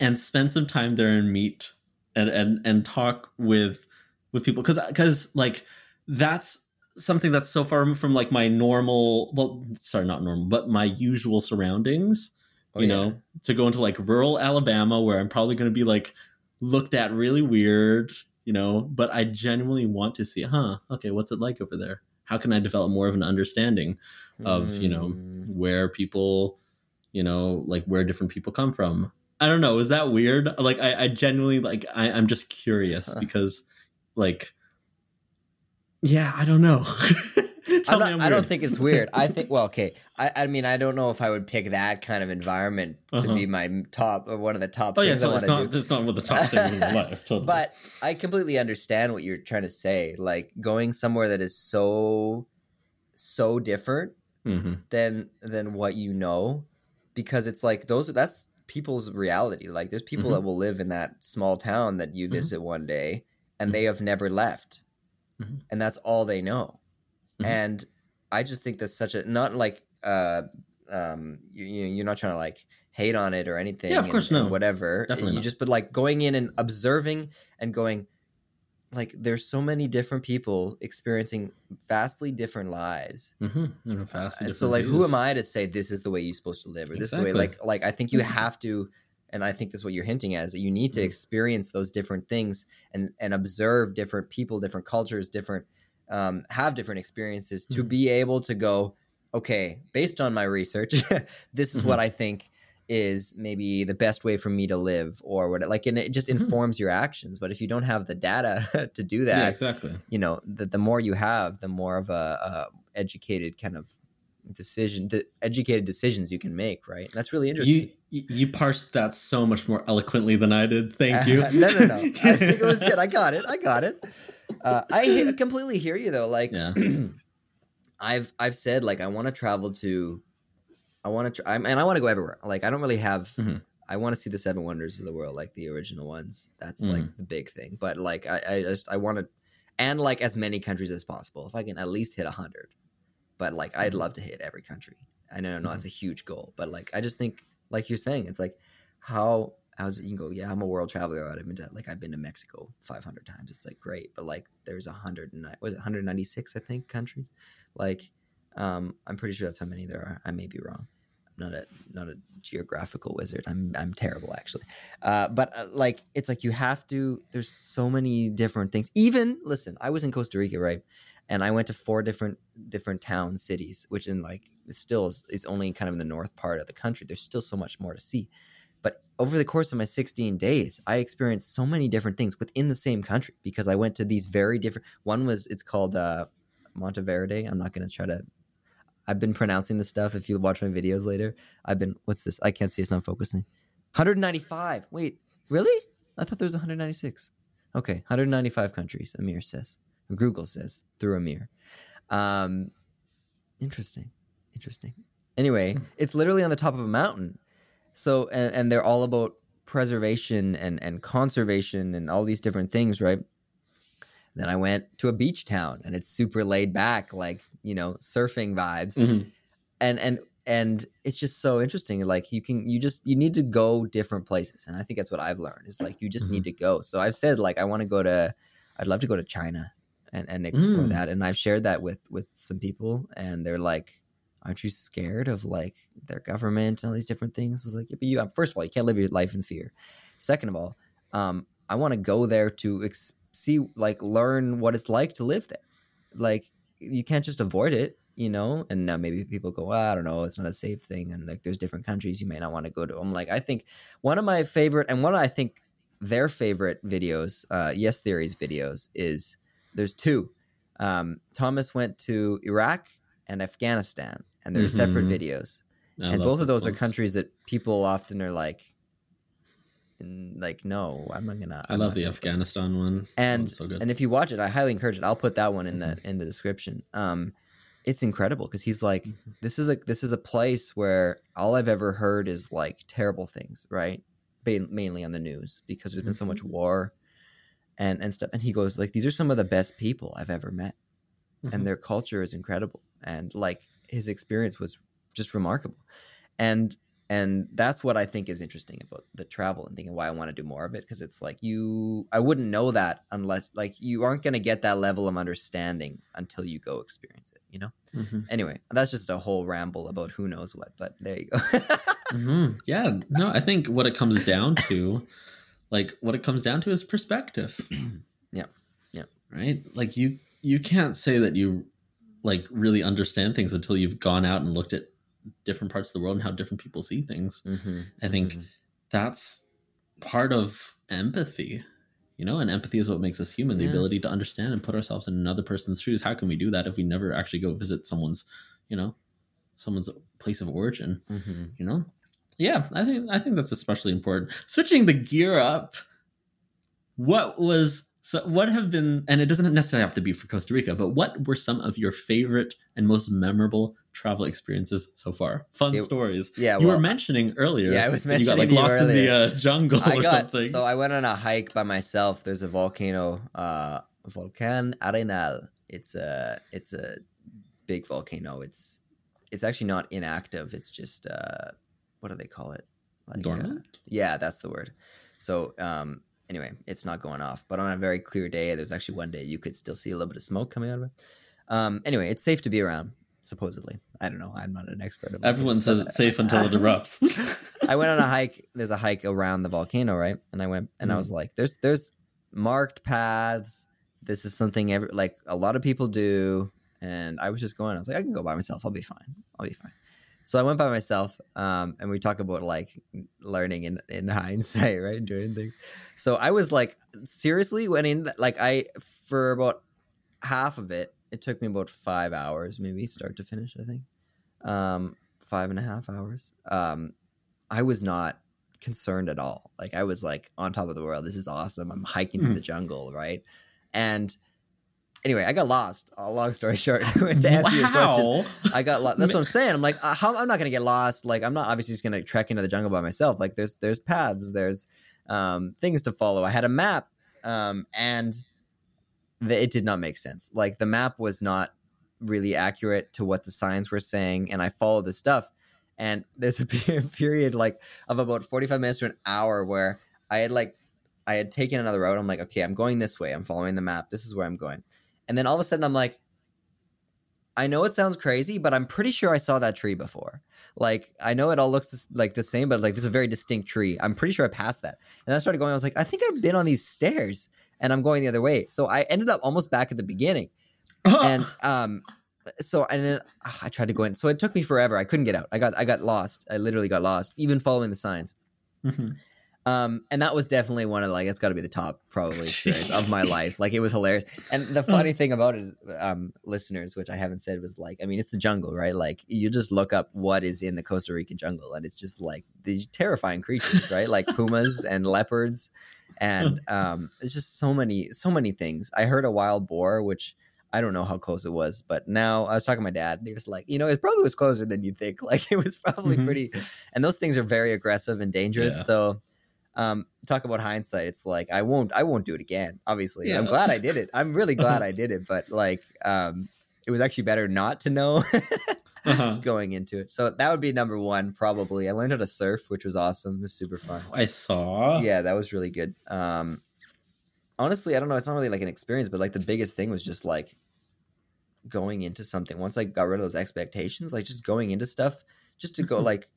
and spend some time there and meet and and and talk with with people because because like that's something that's so far removed from like my normal well sorry not normal but my usual surroundings Oh, you yeah. know, to go into like rural Alabama where I'm probably going to be like looked at really weird, you know, but I genuinely want to see, huh, okay, what's it like over there? How can I develop more of an understanding of, you know, Mm. where people, you know, like where different people come from? I don't know. Is that weird? Like, I, I genuinely, like, I, I'm just curious Huh. [LAUGHS] because, like, yeah, I don't know. [LAUGHS] Tell I'm me I'm I don't think it's weird. I think [LAUGHS] well, okay. I, I mean, I don't know if I would pick that kind of environment to Uh-huh. be my top or one of the top Oh yeah, things it's I not, it's to not, do. it's not what the top thing in life. [LAUGHS] Totally. But I completely understand what you're trying to say. Like going somewhere that is so so different Mhm. than than what you know, because it's like those that's people's reality. Like there's people Mhm. that will live in that small town that you Mhm. visit one day and Mhm. they have never left. Mhm. And that's all they know. Mhm. And I just think that's such a not like uh um you, you you're not trying to like hate on it or anything. Yeah, of course, and no. whatever. Definitely you not. just but like going in and observing and going like there's so many different people experiencing vastly different lives. Mm-hmm. Know, vastly Uh, so different like who am I to say this is the way you're supposed to live or this is the way like like I think you Mhm. have to and I think that's what you're hinting at is that you need to Mhm. experience those different things and and observe different people, different cultures, different um, have different experiences to Mhm. be able to go, okay, based on my research, [LAUGHS] this is Mm-hmm. what I think is maybe the best way for me to live or what like and it just Mhm. informs your actions. But if you don't have the data [LAUGHS] to do that, Yeah, exactly. you know, the, the more you have, the more of a, a educated kind of decision, the educated decisions you can make, right? And that's really interesting. You you parsed that so much more eloquently than I did. Thank [LAUGHS] you. no, no, no. I think it was good. I got it. I got it. Uh, I he- [LAUGHS] completely hear you though. Like, Yeah. [CLEARS THROAT] I've I've said like I want to travel to, I want to, tr- and I want to go everywhere. Like I don't really have. Mhm. I want to see the seven wonders of the world, like the original ones. That's Mm. like the big thing. But like I, I just I want to, and like as many countries as possible. If I can at least hit a hundred, but like I'd Mhm. love to hit every country. I know, no, Mhm. it's a huge goal, but like I just think, like you're saying, it's like how how's it? You can go, yeah, I'm a world traveler. I've been to like I've been to Mexico 500 times. It's like great, but like there's hundred and was it 196 I think countries. Like, um, I'm pretty sure that's how many there are. I may be wrong. I'm not a not a geographical wizard. I'm I'm terrible actually. Uh, but uh, like it's like you have to. There's so many different things. Even listen, I was in Costa Rica, right? And I went to four different different towns, cities, which in like still is, is only kind of in the north part of the country. There's still so much more to see. But over the course of my 16 days, I experienced so many different things within the same country because I went to these very different. One was it's called uh, Monteverde. I'm not going to try to. I've been pronouncing this stuff. If you watch my videos later, I've been. What's this? I can't see. It's not focusing. 195. Wait, really? I thought there was 196. Okay, 195 countries. Ameer says. Google says through Ameer. Um, interesting. Interesting. Anyway, Hmm. it's literally on the top of a mountain. So and, and they're all about preservation and and conservation and all these different things, right? Then I went to a beach town and it's super laid back, like you know, surfing vibes, Mhm. and and and it's just so interesting. Like you can, you just you need to go different places, and I think that's what I've learned is like you just need to go. So I've said like I want to go to, I'd love to go to China and and explore Mm. that, and I've shared that with with some people, and they're like, aren't you scared of like their government and all these different things? It's like, yeah, but you, first of all, you can't live your life in fear. Second of all, um, I want to go there to ex- see, like, learn what it's like to live there. Like, you can't just avoid it, you know. And now maybe people go, well, I don't know, it's not a safe thing, and like, there's different countries you may not want to go to. I'm like, I think one of my favorite, and one I think their favorite videos, uh, Yes Theory's videos, is there's two. Um, Thomas went to Iraq and Afghanistan, and they're separate Mhm. videos I and both of those are countries that people often are like "Mm, like no i'm not gonna I I'm love the gonna-" Afghanistan one. And so and if you watch it i highly encourage it i'll put that one in the Mm-hmm. in the description um it's incredible because he's like Mhm. this is a this is a place where all i've ever heard is like terrible things right Ba- mainly on the news because there's been so Mm-hmm. much war and and stuff and he goes like these are some of the best people i've ever met and their culture is incredible and like his experience was just remarkable and and that's what i think is interesting about the travel and thinking why i want to do more of it because it's like you i wouldn't know that unless like you aren't going to get that level of understanding until you go experience it you know Mhm. anyway that's just a whole ramble about who knows what but there you go Mhm. Yeah, no, I think what it comes down to, like what it comes down to is perspective. [CLEARS THROAT] Yeah. Yeah. Right? Like you you can't say that you like really understand things until you've gone out and looked at different parts of the world and how different people see things. mm-hmm. I think Mhm. that's part of empathy. You know, and empathy is what makes us human, the Yeah. ability to understand and put ourselves in another person's shoes. How can we do that if we never actually go visit someone's, you know, someone's place of origin? Mm-hmm. you know yeah i think i think that's especially important switching the gear up what was so what have been and it doesn't necessarily have to be for costa rica but what were some of your favorite and most memorable travel experiences so far fun It- stories yeah you well, were mentioning earlier yeah, I was that you got like mentioning lost in the uh, jungle I or got something so I went on a hike by myself. There's a volcano, uh, Volcan Arenal. It's a it's a big volcano. It's it's actually not inactive. It's just uh, what do they call it? Like, uh, dormant yeah, that's the word. So um, anyway, it's not going off. But on a very clear day, there's actually one day you could still see a little bit of smoke coming out of it. Um, anyway, it's safe to be around. Supposedly, I don't know. I'm not an expert. everyone this, says it's safe until it [LAUGHS] erupts [LAUGHS] I went on a [LAUGHS] hike. There's a hike around the volcano, right? And I went and I Mhm. was like, "There's there's marked paths. This is something every like a lot of people do." And I was just going. I was like, "I can go by myself. I'll be fine. I'll be fine." So I went by myself, um, and we talk about like learning in in [LAUGHS] hindsight, right? Doing things. So I was like, seriously, went in like I for about half of it. It took me about five hours, maybe start to finish. I think um, five and a half hours. Um, I was not concerned at all. Like I was like on top of the world. This is awesome. I'm hiking through Mhm. the jungle, right? And anyway, I got lost. A long story [LAUGHS] short, [LAUGHS] to answer your question, I got lost. That's what I'm [LAUGHS] saying. I'm like, uh, how, I'm not gonna get lost. Like I'm not obviously just gonna trek into the jungle by myself. Like there's there's paths, there's um, things to follow. I had a map, um, and the, it did not make sense. Like the map was not really accurate to what the signs were saying, and I followed the stuff. And there's a period like of about 45 minutes to an hour where I had like I had taken another route. I'm like, okay, I'm going this way. I'm following the map. This is where I'm going. And then all of a sudden, I'm like, I know it sounds crazy, but I'm pretty sure I saw that tree before. Like, I know it all looks like the same, but like, this is a very distinct tree. I'm pretty sure I passed that. And I started going, I was like, I think I've been on these stairs and I'm going the other way. So I ended up almost back at the beginning. [LAUGHS] And, um, so and then ah, I tried to go in. So it took me forever. I couldn't get out. I got I got lost. I literally got lost, even following the signs. Mhm. Um, and that was definitely one of like it's got to be the top probably [LAUGHS] experience of my life. Like it was hilarious. And the funny thing about it, um, listeners, which I haven't said, was like, I mean, it's the jungle, right? Like you just look up what is in the Costa Rican jungle, and it's just like these terrifying creatures, right? Like [LAUGHS] pumas and leopards, and [LAUGHS] um, it's just so many, so many things. I heard a wild boar, which. I don't know how close it was, but now I was talking to my dad, and he was like, "You know, it probably was closer than you think. Like, it was probably Mhm. pretty." And those things are very aggressive and dangerous. Yeah. So, um talk about hindsight it's like i won't i won't do it again obviously i'm glad i did it. I'm really glad [LAUGHS] i did it but like um it was actually better not to know [LAUGHS] Uh-huh. going into it. So that would be number one probably. I learned how to surf which was awesome. It was super fun. I saw. yeah that was really good. Um honestly i don't know it's not really like an experience but like the biggest thing was just like going into something. Once I got rid of those expectations, like just going into stuff, just to go Mhm. like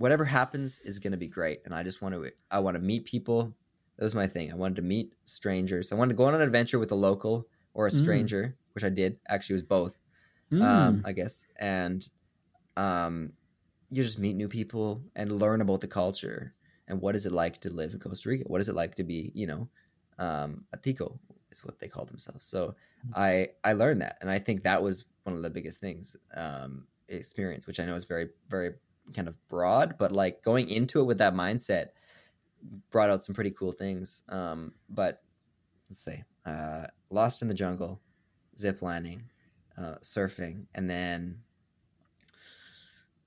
whatever happens is gonna be great. And I just want to I want to meet people. That was my thing. I wanted to meet strangers. I wanted to go on an adventure with a local or a Mm. stranger, which I did. Actually, it was both Mm. um, I guess. And um, you just meet new people and learn about the culture and what is it like to live in Costa Rica? What is it like to be, you know, um, a tico is what they call themselves. So I I learned that, and I think that was one of the biggest things um, experience, which I know is very very kind of broad, but like going into it with that mindset brought out some pretty cool things. Um, but let's say uh, lost in the jungle, zip lining, uh, surfing, and then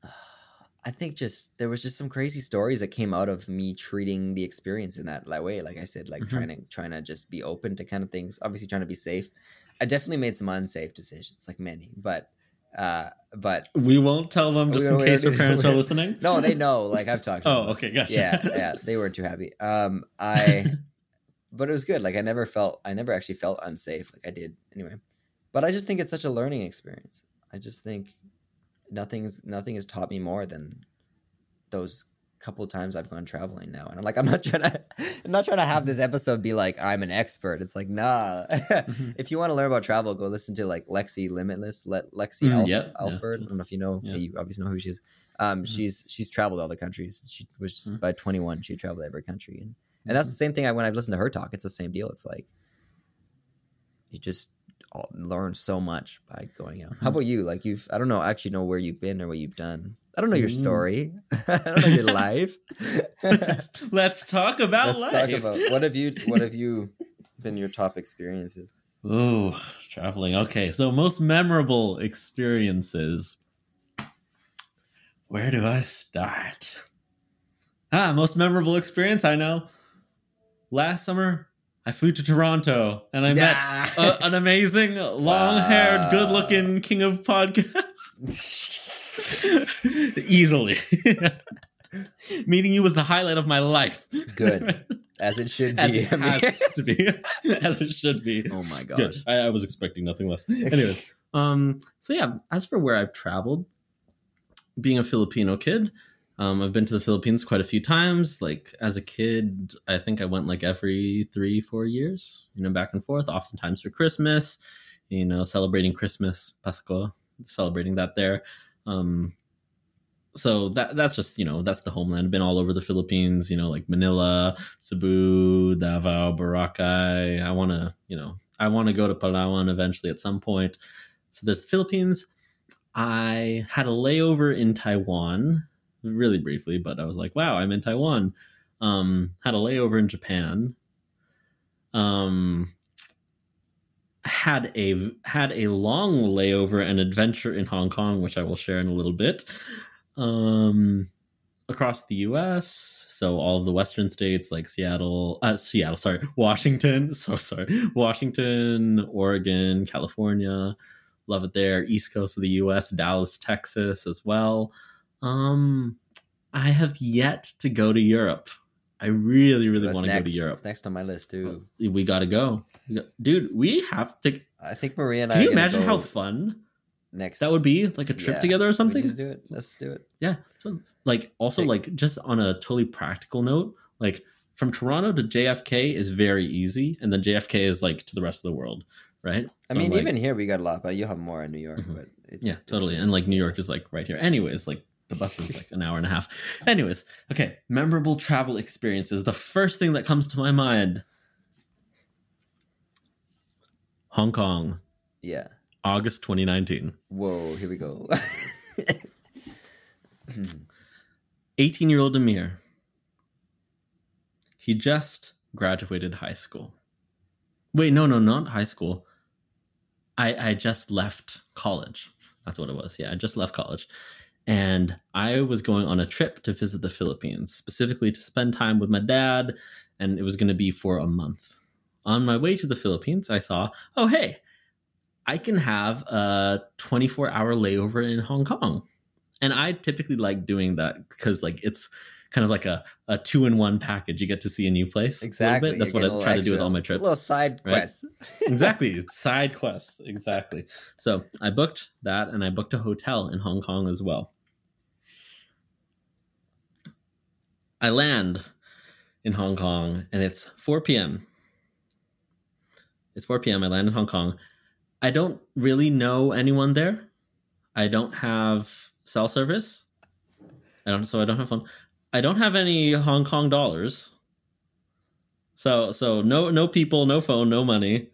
uh, [SIGHS] I think just there was just some crazy stories that came out of me treating the experience in that way. Like I said, like Mhm. trying to trying to just be open to kind of things. Obviously, trying to be safe. I definitely made some unsafe decisions, like many, but uh, but we won't tell them just in case your parents [LAUGHS] are listening. no, they know. Like I've talked. to Oh, okay, gotcha. Yeah, yeah, they weren't too happy. Um, I, [LAUGHS] but it was good. Like I never felt, I never actually felt unsafe. Like I did anyway. But I just think it's such a learning experience. I just think nothing's nothing has taught me more than those couple times I've gone traveling now. And I'm like, I'm not trying [LAUGHS] to, I'm not trying to have this episode be like I'm an expert. It's like, nah. Mhm. [LAUGHS] if you want to learn about travel, go listen to like Lexi Limitless, Le- Lexi Mm, Alf- yep, yeah. Alford. I don't know if you know. Yeah. You obviously know who she is. Um, Mhm. she's she's traveled all the countries. She was Mhm. by 21. She traveled every country, and and that's the same thing. I when I've listened to her talk, it's the same deal. It's like you just learn so much by going out. How Mhm. about you? Like you've I don't know actually know where you've been or what you've done. I don't know your Mm. story. [LAUGHS] I don't know your [LAUGHS] life. [LAUGHS] Let's talk about Let's life. talk about what have you what have you been your top experiences? Oh, traveling. Okay, so most memorable experiences. Where do I start? Ah, most memorable experience I know. Last summer, I flew to Toronto and I met a, an amazing, long-haired, good-looking king of podcasts. [LAUGHS] Easily. [LAUGHS] Meeting you was the highlight of my life. Good. [LAUGHS] As it should As be. it has to be. As it should be. oh my gosh. I, I was expecting nothing less. Anyways, um, so yeah, as for where I've traveled, being a Filipino kid, um, I've been to the Philippines quite a few times. Like as a kid, I think I went like every three, four years, you know, back and forth, oftentimes for Christmas, you know, celebrating Christmas, Pasko, celebrating that there. Um, so that that's just you know that's the homeland. Been all over the Philippines, you know, like Manila, Cebu, Davao, Boracay. I want to, you know, I want to go to Palawan eventually at some point. So there's the Philippines. I had a layover in Taiwan, really briefly, but I was like, wow, I'm in Taiwan. Um, had a layover in Japan. Um, had a had a long layover and adventure in Hong Kong, which I will share in a little bit. Um, across the U.S., so all of the western states like Seattle, uh, Seattle, sorry, Washington, [LAUGHS] so sorry, Washington, Oregon, California, love it there. East coast of the U.S., Dallas, Texas, as well. Um, I have yet to go to Europe. I really, really want to go to Europe. That's next on my list too. We got to go, dude. We have to. I think Maria and I. Can you imagine how fun next that would be? Like a trip Yeah, together or something? to do it. Let's do it. Yeah. So, like, also, Take- like, just on a totally practical note, like, from Toronto to JFK is very easy, and then JFK is like to the rest of the world, right? I So mean, I'm like, even here we got a lot, but you'll have more in New York. Mhm. But it's, yeah, totally. And like New York is like right here. Anyways, like the bus is like an hour and a half. [LAUGHS] Anyways, okay, memorable travel experiences. The first thing that comes to my mind Hong Kong, yeah. August 2019. Whoa, here we go. [LAUGHS] 18 year old Ameer. He just graduated high school. Wait, no, no, not high school. I I just left college. That's what it was. Yeah, I just left college. And I was going on a trip to visit the Philippines, specifically to spend time with my dad, and it was going to be for a month. On my way to the Philippines, I saw, oh, hey, I can have a 24 hour layover in Hong Kong and I typically like doing that because like it's kind of like a, a two in one package. You get to see a new place. Exactly. That's You're what I try to do with all my trips. A little side right? quest. [LAUGHS] exactly. It's side quests. Exactly. So I booked that and I booked a hotel in Hong Kong as well. I land in Hong Kong and it's 4 p.m. It's 4 p.m. I land in Hong Kong. I don't really know anyone there. I don't have cell service. I don't so I don't have phone. I don't have any Hong Kong dollars. So so no no people, no phone, no money.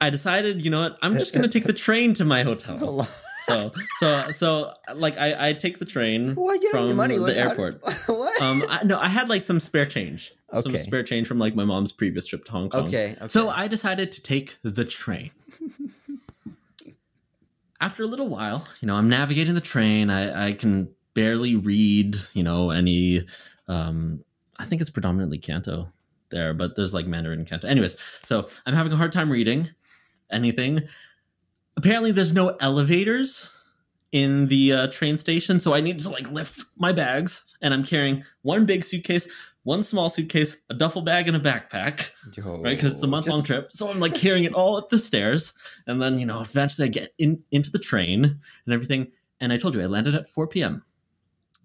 I decided, you know what? I'm eh, just gonna eh, take the eh. train to my hotel. [LAUGHS] So so so like I I take the train. Why get any From money? the how- airport. [LAUGHS] what? Um, I, no, I had like some spare change, some spare change from like my mom's previous trip to Hong Kong. okay, okay. So I decided to take the train. [LAUGHS] After a little while, you know, I'm navigating the train. I, I can barely read, you know, any. Um, I think it's predominantly Canto there, but there's like Mandarin and Canto. Anyways, so I'm having a hard time reading anything. Apparently, there's no elevators in the uh, train station, so I need to like lift my bags, and I'm carrying one big suitcase, one small suitcase, a duffel bag, and a backpack Yo, right? Because it's a month long just- trip. So I'm like carrying it all up the stairs, and then you know eventually I get in into the train and everything. And I told you I landed at 4 p.m.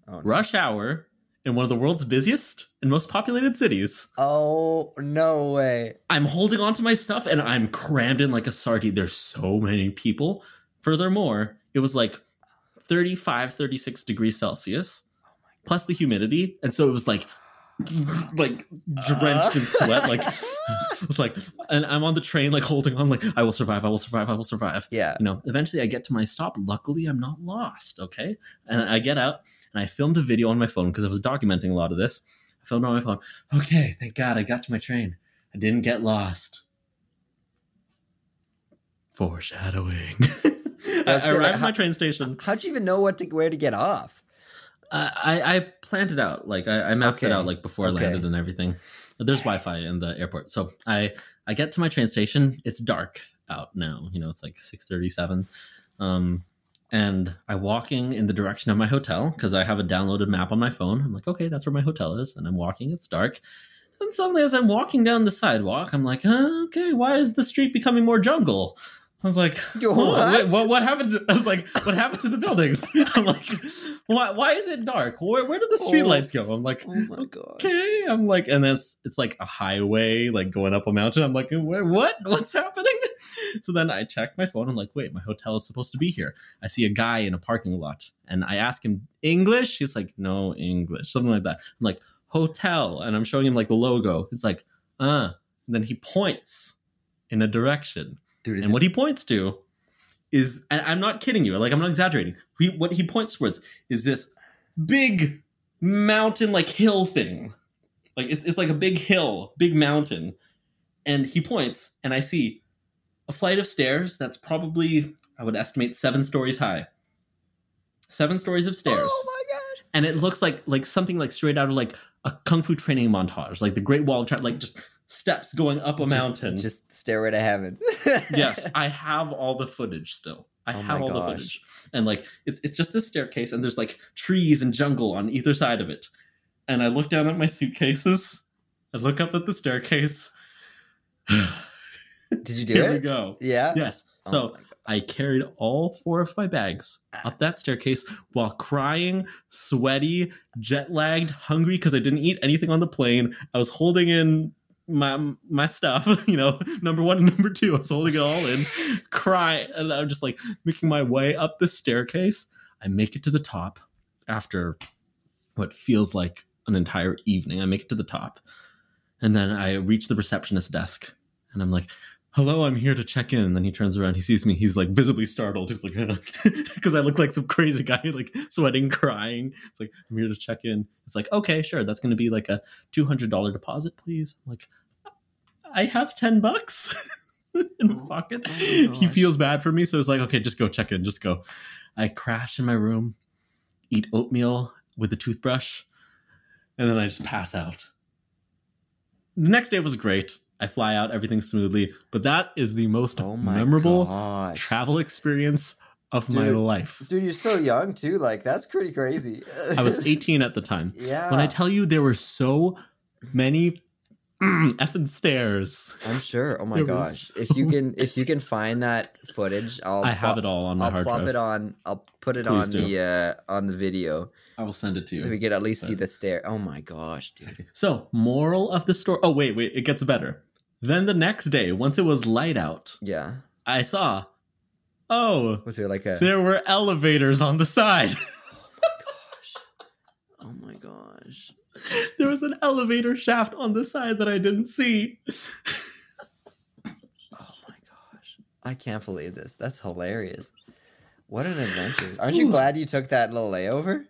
Oh, no. rush hour in one of the world's busiest and most populated cities. Oh no way! I'm holding on to my stuff and I'm crammed in like a sardine. There's so many people. Furthermore, it was like 35, 36 degrees Celsius oh plus the humidity. And so it was like like drenched in sweat, like it's [LAUGHS] like and I'm on the train like holding on like I will survive, I will survive, I will survive. yeah. You know, eventually I get to my stop. Luckily I'm not lost, okay? And I get out and I filmed a video on my phone because I was documenting a lot of this. I filmed on my phone. Okay, thank God I got to my train. I didn't get lost. Foreshadowing. [LAUGHS] I, I arrived at my train station. How'd you even know what to where to get off? I, I planned it out. Like I, I mapped it out like before I landed and everything. There's Wi-Fi in the airport, so I I get to my train station. It's dark out now. You know, it's like six thirty-seven, um, and I'm walking in the direction of my hotel because I have a downloaded map on my phone. I'm like, okay, that's where my hotel is, and I'm walking. It's dark. And suddenly, as I'm walking down the sidewalk, I'm like, okay, why is the street becoming more jungle? I was like, what? what? What happened? To, I was like, what happened to the buildings? [LAUGHS] I'm like, why? Why is it dark? Where, where did the Oh. streetlights go? I'm like, Oh my god! okay. I'm like, and it's, it's like a highway, like going up a mountain. I'm like, where, what? What's happening? [LAUGHS] So then I check my phone. I'm like, wait, my hotel is supposed to be here. I see a guy in a parking lot, and I ask him English. He's like, no English, something like that. I'm like, hotel, and I'm showing him like the logo. It's like, uh. And then he points in a direction Dude, and it- what he points to is and i'm not kidding you like i'm not exaggerating. He, what he points towards is this big mountain like hill thing. Like it's, it's like a big hill big mountain. And he points and i see a flight of stairs that's probably i would estimate seven stories high. Seven stories of stairs. Oh my god! and it looks like like something like straight out of like a kung fu training montage like the great wall of China, like just steps going up a Just- mountain Just stairway to heaven. [LAUGHS] yes, I have all the footage still. I Oh have all the footage, and like it's it's just this staircase, and there's like trees and jungle on either side of it. And I look down at my suitcases. I look up at the staircase. [SIGHS] Did you do it? Here we go. Yeah. Yes. Oh So God. I carried all four of my bags ah. up that staircase while crying, sweaty, jet lagged, hungry because I didn't eat anything on the plane. I was holding in my my stuff, [LAUGHS] you know, number one and number two. I was holding it all in, cry, and I'm just like making my way up the staircase. I make it to the top after what feels like an entire evening. I make it to the top, and then I reach the receptionist desk, and I'm like, hello, I'm here to check in. And then he turns around, he sees me, he's like visibly startled. He's like, [LAUGHS] because I look like some crazy guy, [LAUGHS] like sweating, crying. It's like, I'm here to check in. It's like, okay, sure, that's going to be like a $200 deposit, please. I'm like, I have 10 bucks [LAUGHS] in my oh pocket. Oh my he feels bad for me. So it's like, okay, just go check in, just go. I crash in my room, eat oatmeal with a toothbrush, and then I just pass out. The next day was great. I fly out, everything's smoothly, but that is the most Oh memorable gosh. travel experience of my life. Dude, you're so young too. Like that's pretty crazy. I was [LAUGHS] 18 at the time. yeah. When I tell you there were so many mm, effing stairs, I'm sure. Oh my There gosh. was If you can [LAUGHS] if you can find that footage, I'll I have it all on my I'll hard plop drive. it on I'll put it Please on do. the uh on the video. I will send it to So we could at least see the stair. Oh my gosh, dude. So, moral of the story. Oh, wait, wait, it gets better. Then the next day, once it was light out, Yeah. I saw, oh, Was there like a there were elevators on the side. [LAUGHS] [LAUGHS] Oh gosh. Oh my gosh. there was an elevator shaft on the side that I didn't see. Oh my gosh. I can't believe this. That's hilarious. What an adventure. Aren't you Ooh. glad you took that little layover?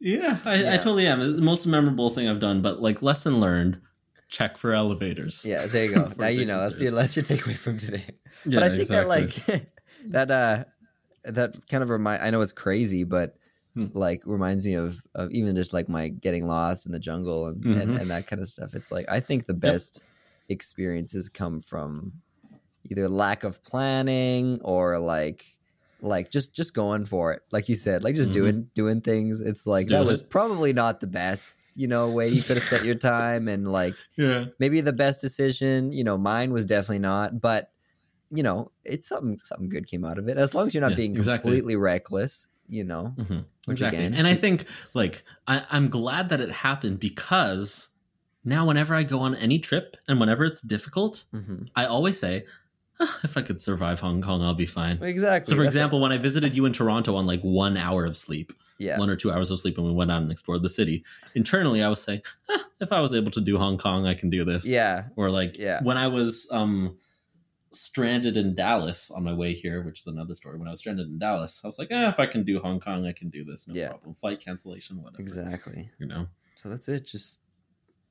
Yeah, I, I Yeah. totally am. It's the most memorable thing I've done, but like lesson learned, check for elevators. Yeah, there you go. [LAUGHS] Now you know. That's your that's your takeaway from today. Yeah, but I think exactly. that like [LAUGHS] that uh that kind of remind I know it's crazy, but Hmm. like reminds me of of even just like my getting lost in the jungle and, and, Mhm. and that kind of stuff. It's like I think the best experiences come from either lack of planning or like like just just going for it like you said like just Mhm. doing doing things it's like that doing was it. probably not the best you know way you could have spent your time and like [LAUGHS] yeah, maybe the best decision. You know, mine was definitely not, but you know, it's something something good came out of it. As long as you're not Yeah, being exactly. completely reckless, you know. Mhm. Which exactly. again- and I think like I, I'm glad that it happened because now whenever I go on any trip and whenever it's difficult, hmm I always say, "Ah, if I could survive Hong Kong, I'll be fine. Exactly. So, for That's it. example, when I visited you in Toronto on like one hour of sleep, yeah, one or two hours of sleep, and we went out and explored the city, internally I was saying, ah, if I was able to do Hong Kong, I can do this. yeah, Or like Yeah. when I was um stranded in Dallas on my way here, which is another story. When I was stranded in Dallas, I was like, eh, if I can do Hong Kong, I can do this. No Yeah. problem. Flight cancellation, whatever. exactly. You know. So that's it. Just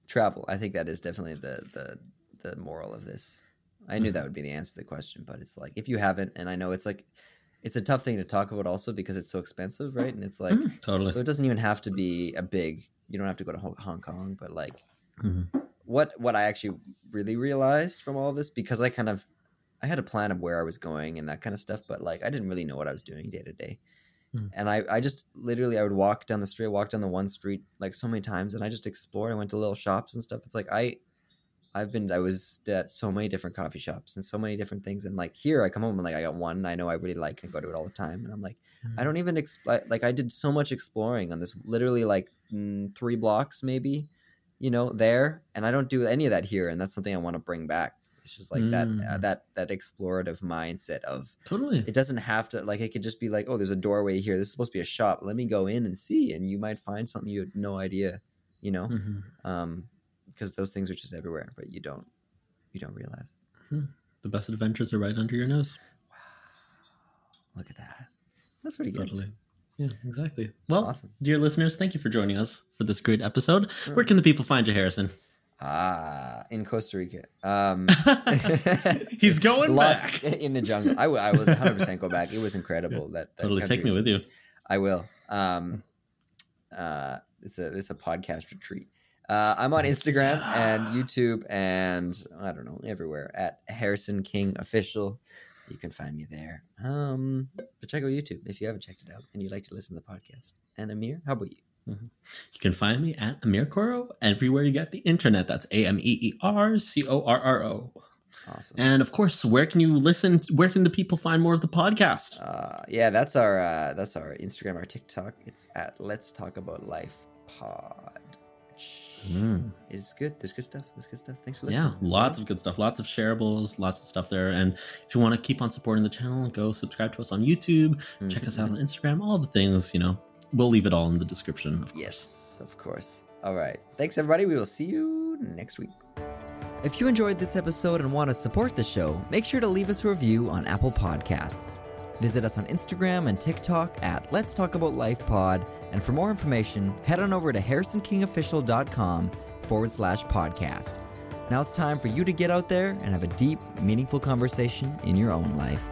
travel. I think that is definitely the the the moral of this. I knew Mhm. that would be the answer to the question, but it's like if you haven't, and I know it's like it's a tough thing to talk about also because it's so expensive, right? And it's like Mhm, totally. so it doesn't even have to be a big. You don't have to go to Hong Kong, but like Mhm. what what I actually really realized from all this because I kind of I had a plan of where I was going and that kind of stuff, but like I didn't really know what I was doing day to day. Hmm. And I, I just literally I would walk down the street, walk down the one street like so many times and I just explored. I went to little shops and stuff. It's like I I've been I was at so many different coffee shops and so many different things and like here I come home and like I got one I know I really like and go to it all the time and I'm like I don't even like I did so much exploring on this literally like mm, three blocks maybe, you know, there, and I don't do any of that here, and that's something I want to bring back. It's just like that uh, Mm. that that explorative mindset of Totally. it doesn't have to like it could just be like oh there's a doorway here this is supposed to be a shop let me go in and see and you might find something you had no idea you know Mhm. um because those things are just everywhere but you don't you don't realize The best adventures are right under your nose. Wow. Look at that that's pretty good Totally. Yeah, exactly. Well, awesome dear listeners, thank you for joining us for this great episode. Where can the people find you, Harrison? ah in Costa Rica um [LAUGHS] [LAUGHS] He's going back. [LAUGHS] in the jungle. I will. I will 100 percent go back. It was incredible. That, that Totally take me with you. I will. Um, uh, it's a it's a podcast retreat. Uh, I'm on Instagram and [SIGHS] YouTube and I don't know everywhere at Harrison King Official. You can find me there. Um, but check out YouTube if you haven't checked it out and you'd like to listen to the podcast. And Ameer, how about you? You can find me at Ameer Corro everywhere you get the internet. That's A M E E R C O R R O. Awesome. And of course, where can you listen? Where can the people find more of the podcast? Uh, yeah, that's our uh, that's our Instagram, our TikTok. It's at Let's Talk About Life Pod. Mm. is good. There's good stuff. There's good stuff. Thanks for listening. Yeah, lots of good stuff, lots of shareables, lots of stuff there. And if you want to keep on supporting the channel, go subscribe to us on YouTube, check us out on Instagram, all the things, you know. We'll leave it all in the description. Of. Yes, of course. All right. Thanks, everybody. We will see you next week. If you enjoyed this episode and want to support the show, make sure to leave us a review on Apple Podcasts. Visit us on Instagram and TikTok at Let's Talk About Life Pod. And for more information, head on over to harrisonkingofficial.com forward slash podcast. Now it's time for you to get out there and have a deep, meaningful conversation in your own life.